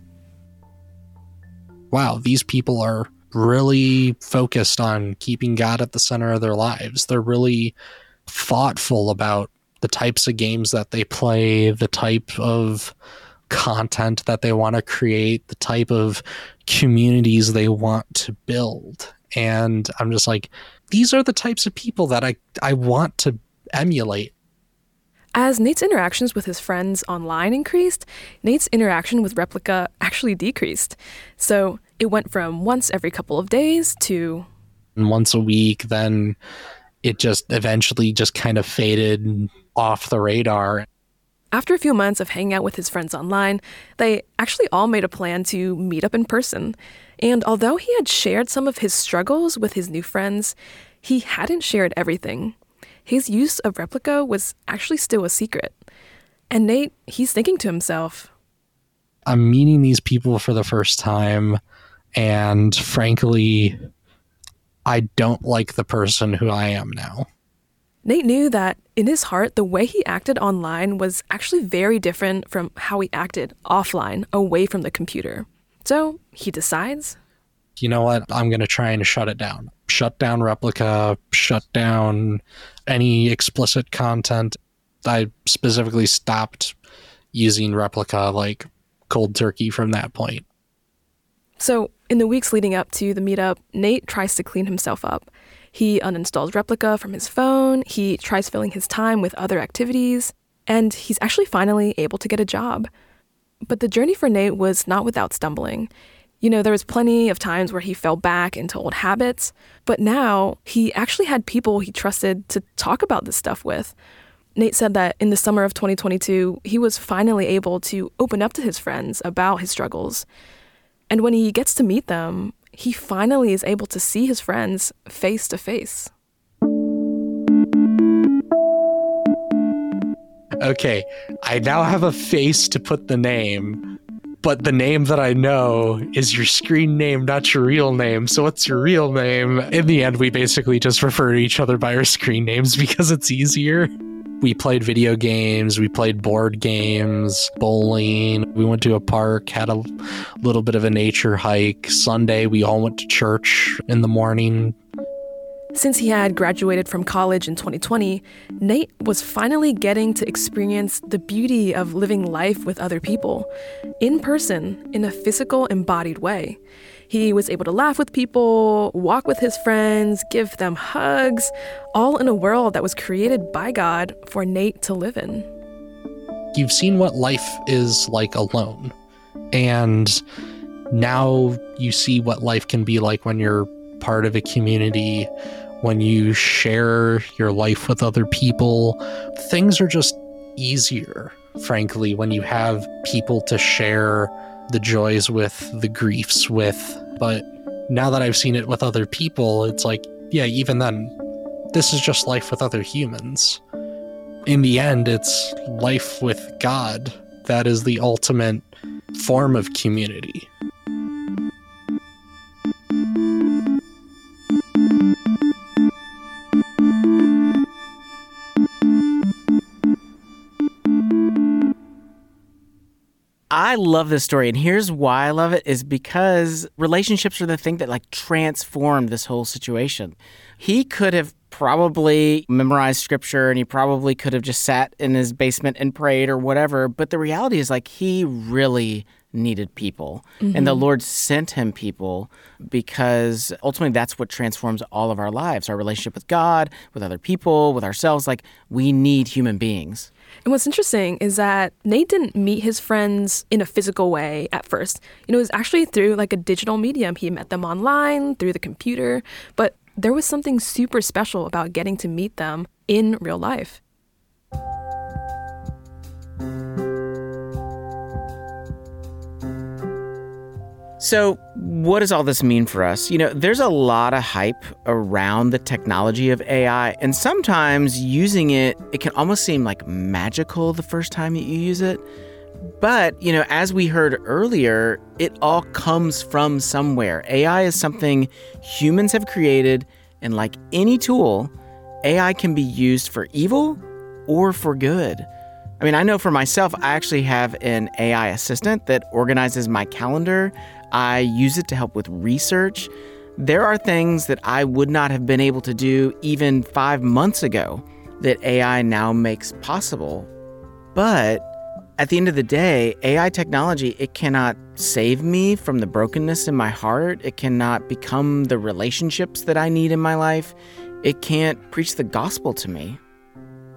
Wow, these people are really focused on keeping God at the center of their lives. They're really thoughtful about the types of games that they play, the type of content that they want to create, the type of communities they want to build. And I'm just like, these are the types of people that I, I want to emulate. As Nate's interactions with his friends online increased, Nate's interaction with Replika actually decreased. So it went from once every couple of days to once a week. Then it just eventually just kind of faded off the radar. After a few months of hanging out with his friends online, they actually all made a plan to meet up in person. And although he had shared some of his struggles with his new friends, he hadn't shared everything. His use of Replika was actually still a secret. And Nate, he's thinking to himself, I'm meeting these people for the first time, and frankly, I don't like the person who I am now. Nate knew that in his heart, the way he acted online was actually very different from how he acted offline, away from the computer. So he decides you know what? I'm going to try and shut it down. Shut down Replika, shut down any explicit content. I specifically stopped using Replika like cold turkey from that point. So, in the weeks leading up to the meetup, Nate tries to clean himself up. He uninstalls Replika from his phone, he tries filling his time with other activities, and he's actually finally able to get a job. But the journey for Nate was not without stumbling. You know, there was plenty of times where he fell back into old habits, but now he actually had people he trusted to talk about this stuff with. Nate said that in the summer of 2022, he was finally able to open up to his friends about his struggles. And when he gets to meet them, he finally is able to see his friends face to face. Okay, I now have a face to put the name but the name that I know is your screen name, not your real name. So what's your real name? In the end, we basically just refer to each other by our screen names because it's easier. We played video games, we played board games, bowling. We went to a park, had a little bit of a nature hike. Sunday, we all went to church in the morning, since he had graduated from college in 2020, Nate was finally getting to experience the beauty of living life with other people, in person, in a physical, embodied way. He was able to laugh with people, walk with his friends, give them hugs, all in a world that was created by God for Nate to live in. You've seen what life is like alone, and now you see what life can be like when you're part of a community, when you share your life with other people, things are just easier, frankly, when you have people to share the joys with, the griefs with. But now that I've seen it with other people, it's like, yeah, even then, this is just life with other humans. In the end, it's life with God that is the ultimate form of community. I love this story, and here's why I love it is because relationships are the thing that like transformed this whole situation. He could have probably memorized scripture and he probably could have just sat in his basement and prayed or whatever, but the reality is like he really needed people. Mm-hmm. And the mm-hmm. Lord sent him people because ultimately that's what transforms all of our lives our relationship with God, with other people, with ourselves. Like we need human beings. And what's interesting is that Nate didn't meet his friends in a physical way at first. You know, it was actually through like a digital medium. He met them online, through the computer, but there was something super special about getting to meet them in real life. So, what does all this mean for us? You know, there's a lot of hype around the technology of AI, and sometimes using it, it can almost seem like magical the first time that you use it. But, you know, as we heard earlier, it all comes from somewhere. AI is something humans have created, and like any tool, AI can be used for evil or for good. I mean, I know for myself, I actually have an AI assistant that organizes my calendar. I use it to help with research. There are things that I would not have been able to do even five months ago that AI now makes possible. But at the end of the day, AI technology, it cannot save me from the brokenness in my heart. It cannot become the relationships that I need in my life. It can't preach the gospel to me.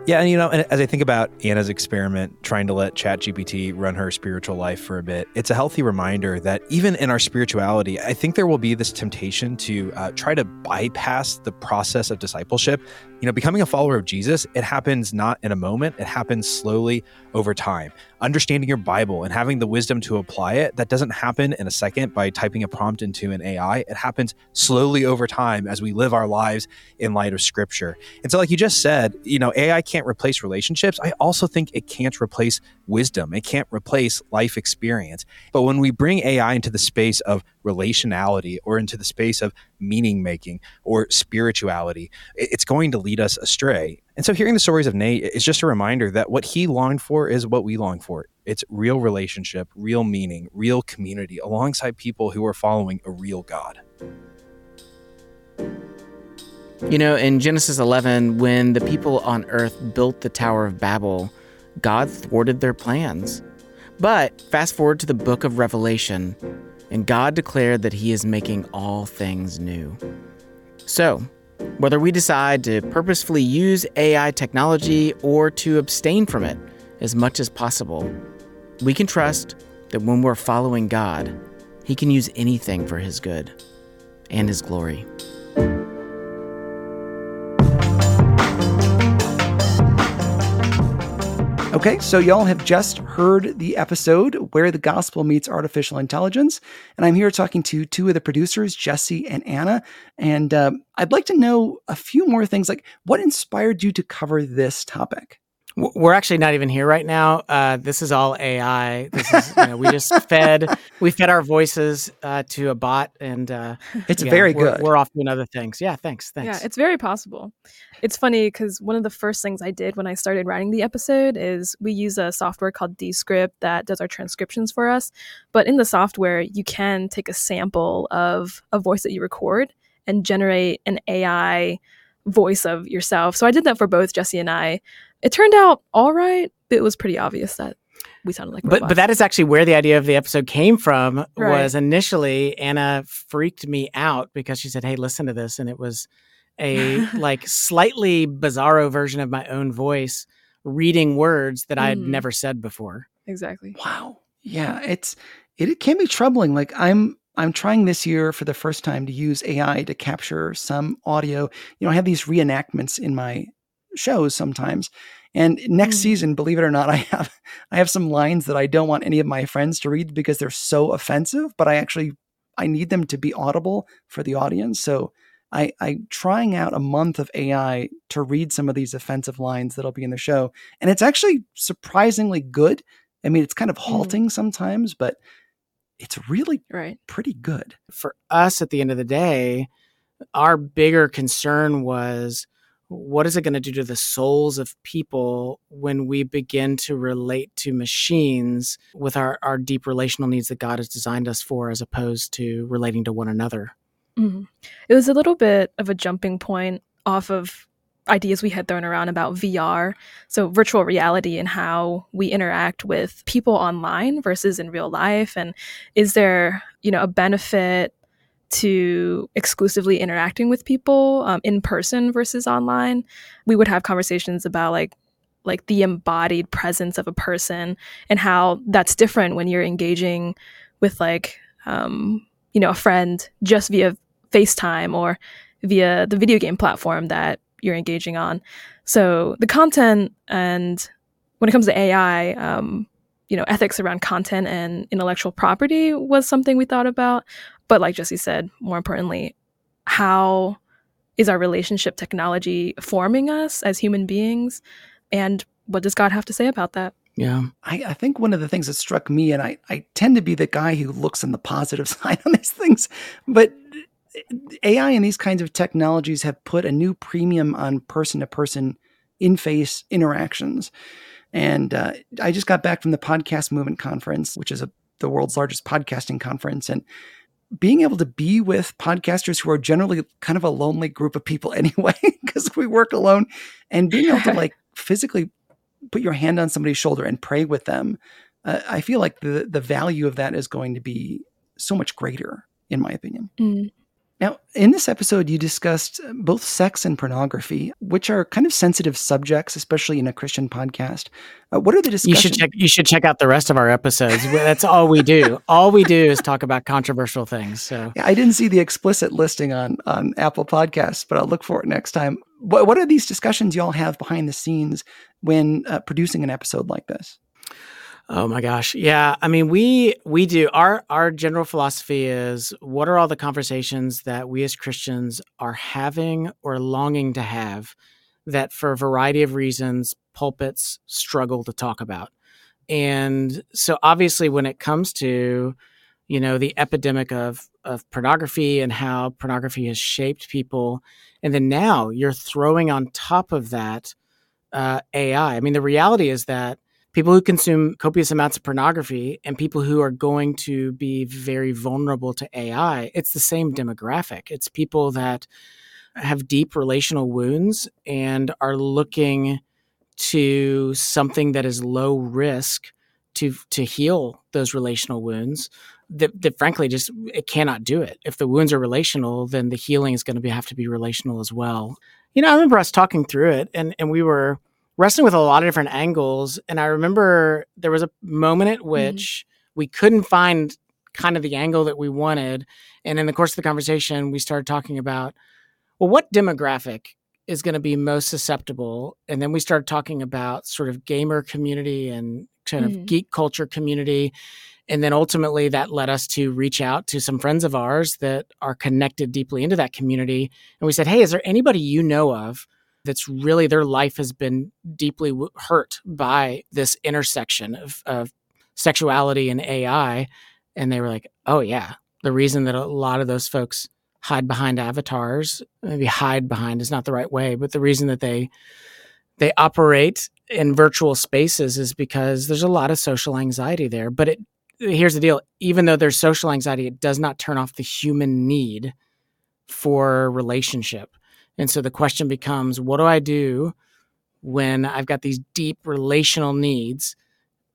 Yeah, and you know, as I think about Anna's experiment, trying to let ChatGPT run her spiritual life for a bit, it's a healthy reminder that even in our spirituality, I think there will be this temptation to uh, try to bypass the process of discipleship you know, becoming a follower of Jesus, it happens not in a moment, it happens slowly over time. Understanding your Bible and having the wisdom to apply it, that doesn't happen in a second by typing a prompt into an AI. It happens slowly over time as we live our lives in light of scripture. And so, like you just said, you know, AI can't replace relationships. I also think it can't replace wisdom, it can't replace life experience. But when we bring AI into the space of relationality or into the space of meaning making or spirituality, it's going to lead us astray. And so, hearing the stories of Nate is just a reminder that what he longed for is what we long for. It's real relationship, real meaning, real community alongside people who are following a real God. You know, in Genesis 11, when the people on earth built the Tower of Babel, God thwarted their plans. But fast forward to the book of Revelation, and God declared that He is making all things new. So, whether we decide to purposefully use AI technology or to abstain from it as much as possible, we can trust that when we're following God, He can use anything for His good and His glory. Okay, so y'all have just heard the episode where the gospel meets artificial intelligence, and I'm here talking to two of the producers, Jesse and Anna. And uh, I'd like to know a few more things, like what inspired you to cover this topic? We're actually not even here right now. Uh, this is all AI. This is, you know, we just fed we fed our voices uh, to a bot, and uh, it's yeah, very we're, good. We're off doing other things. Yeah, thanks. Thanks. Yeah, it's very possible. It's funny because one of the first things I did when I started writing the episode is we use a software called Descript that does our transcriptions for us. But in the software, you can take a sample of a voice that you record and generate an AI voice of yourself. So I did that for both Jesse and I. It turned out all right. It was pretty obvious that we sounded like but robots. but that is actually where the idea of the episode came from Right. was initially Anna freaked me out because she said hey listen to this and it was a like slightly bizarro version of my own voice reading words that I had Mhm. never said before exactly. Wow. Yeah, it's it, it can be troubling. Like I'm I'm trying this year for the first time to use AI to capture some audio. You know, I have these reenactments in my shows sometimes. And next mm. season, believe it or not, I have I have some lines that I don't want any of my friends to read because they're so offensive, but I actually I need them to be audible for the audience. So I, I'm trying out a month of AI to read some of these offensive lines that'll be in the show. And it's actually surprisingly good. I mean, it's kind of mm. halting sometimes, but it's really right. pretty good. for us at the end of the day, our bigger concern was what is it going to do to the souls of people when we begin to relate to machines with our, our deep relational needs that God has designed us for, as opposed to relating to one another? Mhm. It was a little bit of a jumping point off of ideas we had thrown around about VR, so virtual reality and how we interact with people online versus in real life and is there, you know, a benefit to exclusively interacting with people um, in person versus online? We would have conversations about like like the embodied presence of a person and how that's different when you're engaging with like um, you know a friend just via FaceTime or via the video game platform that you're engaging on. So the content and when it comes to AI, um, you know, ethics around content and intellectual property was something we thought about. But like Jesse said, more importantly, how is our relationship technology forming us as human beings? And what does God have to say about that? Yeah. I, I, think one of the things that struck me, and I, I tend to be the guy who looks in the positive side on these things, but AI and these kinds of technologies have put a new premium on person to person in face interactions. And uh, I just got back from the Podcast Movement Conference, which is a, the world's largest podcasting conference. And being able to be with podcasters who are generally kind of a lonely group of people anyway, because we work alone, and being able to like physically put your hand on somebody's shoulder and pray with them, uh, I feel like the the value of that is going to be so much greater, in my opinion. Mm. Now, in this episode, you discussed both sex and pornography, which are kind of sensitive subjects, especially in a Christian podcast. Uh, what are the discussions? You should check. You should check out the rest of our episodes. That's all we do. all we do is talk about controversial things. So yeah, I didn't see the explicit listing on on Apple Podcasts, but I'll look for it next time. What What are these discussions y'all have behind the scenes when uh, producing an episode like this? Oh my gosh. Yeah. I mean, we we do our our general philosophy is what are all the conversations that we as Christians are having or longing to have that for a variety of reasons pulpits struggle to talk about. And so obviously when it comes to you know the epidemic of of pornography and how pornography has shaped people and then now you're throwing on top of that uh, AI. I mean the reality is that people who consume copious amounts of pornography and people who are going to be very vulnerable to AI, it's the same demographic. It's people that have deep relational wounds and are looking to something that is low risk to to heal those relational wounds that, that frankly just it cannot do it if the wounds are relational then the healing is going to be, have to be relational as well you know i remember us talking through it and and we were wrestling with a lot of different angles. And I remember there was a moment at mm-hmm. which mm-hmm. we couldn't find kind of the angle that we wanted. And in the course of the conversation, we started talking about, well, what demographic is going to be most susceptible? And then we started talking about sort of gamer community and kind mm-hmm. of geek culture community. And then ultimately that led us to reach out to some friends of ours that are connected deeply into that community. And we said, hey, is there anybody you know of that's really their life has been deeply hurt by this intersection of, of sexuality and AI. And they were like, oh, yeah. The reason that a lot of those folks hide behind avatars, maybe hide behind is not the right way, but the reason that they they operate in virtual spaces is because there's a lot of social anxiety there. But it here's the deal: even though there's social anxiety, it does not turn off the human need for relationship. And so the question becomes what do I do when I've got these deep relational needs,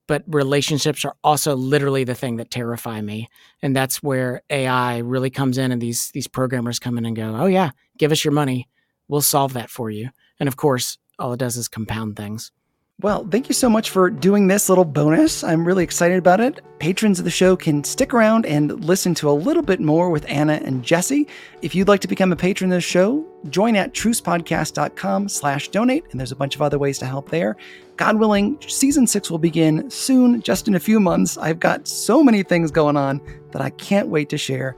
but relationships are also literally the thing that terrify me. And that's where AI really comes in and these these programmers come in and go, "Oh yeah, give us your money. We'll solve that for you." And of course, all it does is compound things. Well, thank you so much for doing this little bonus. I'm really excited about it. Patrons of the show can stick around and listen to a little bit more with Anna and Jesse. If you'd like to become a patron of the show, join at trucepodcast.com slash donate, and there's a bunch of other ways to help there. God willing, season six will begin soon, just in a few months. I've got so many things going on that I can't wait to share.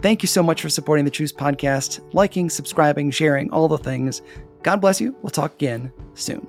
Thank you so much for supporting the Truce Podcast, liking, subscribing, sharing, all the things. God bless you. We'll talk again soon.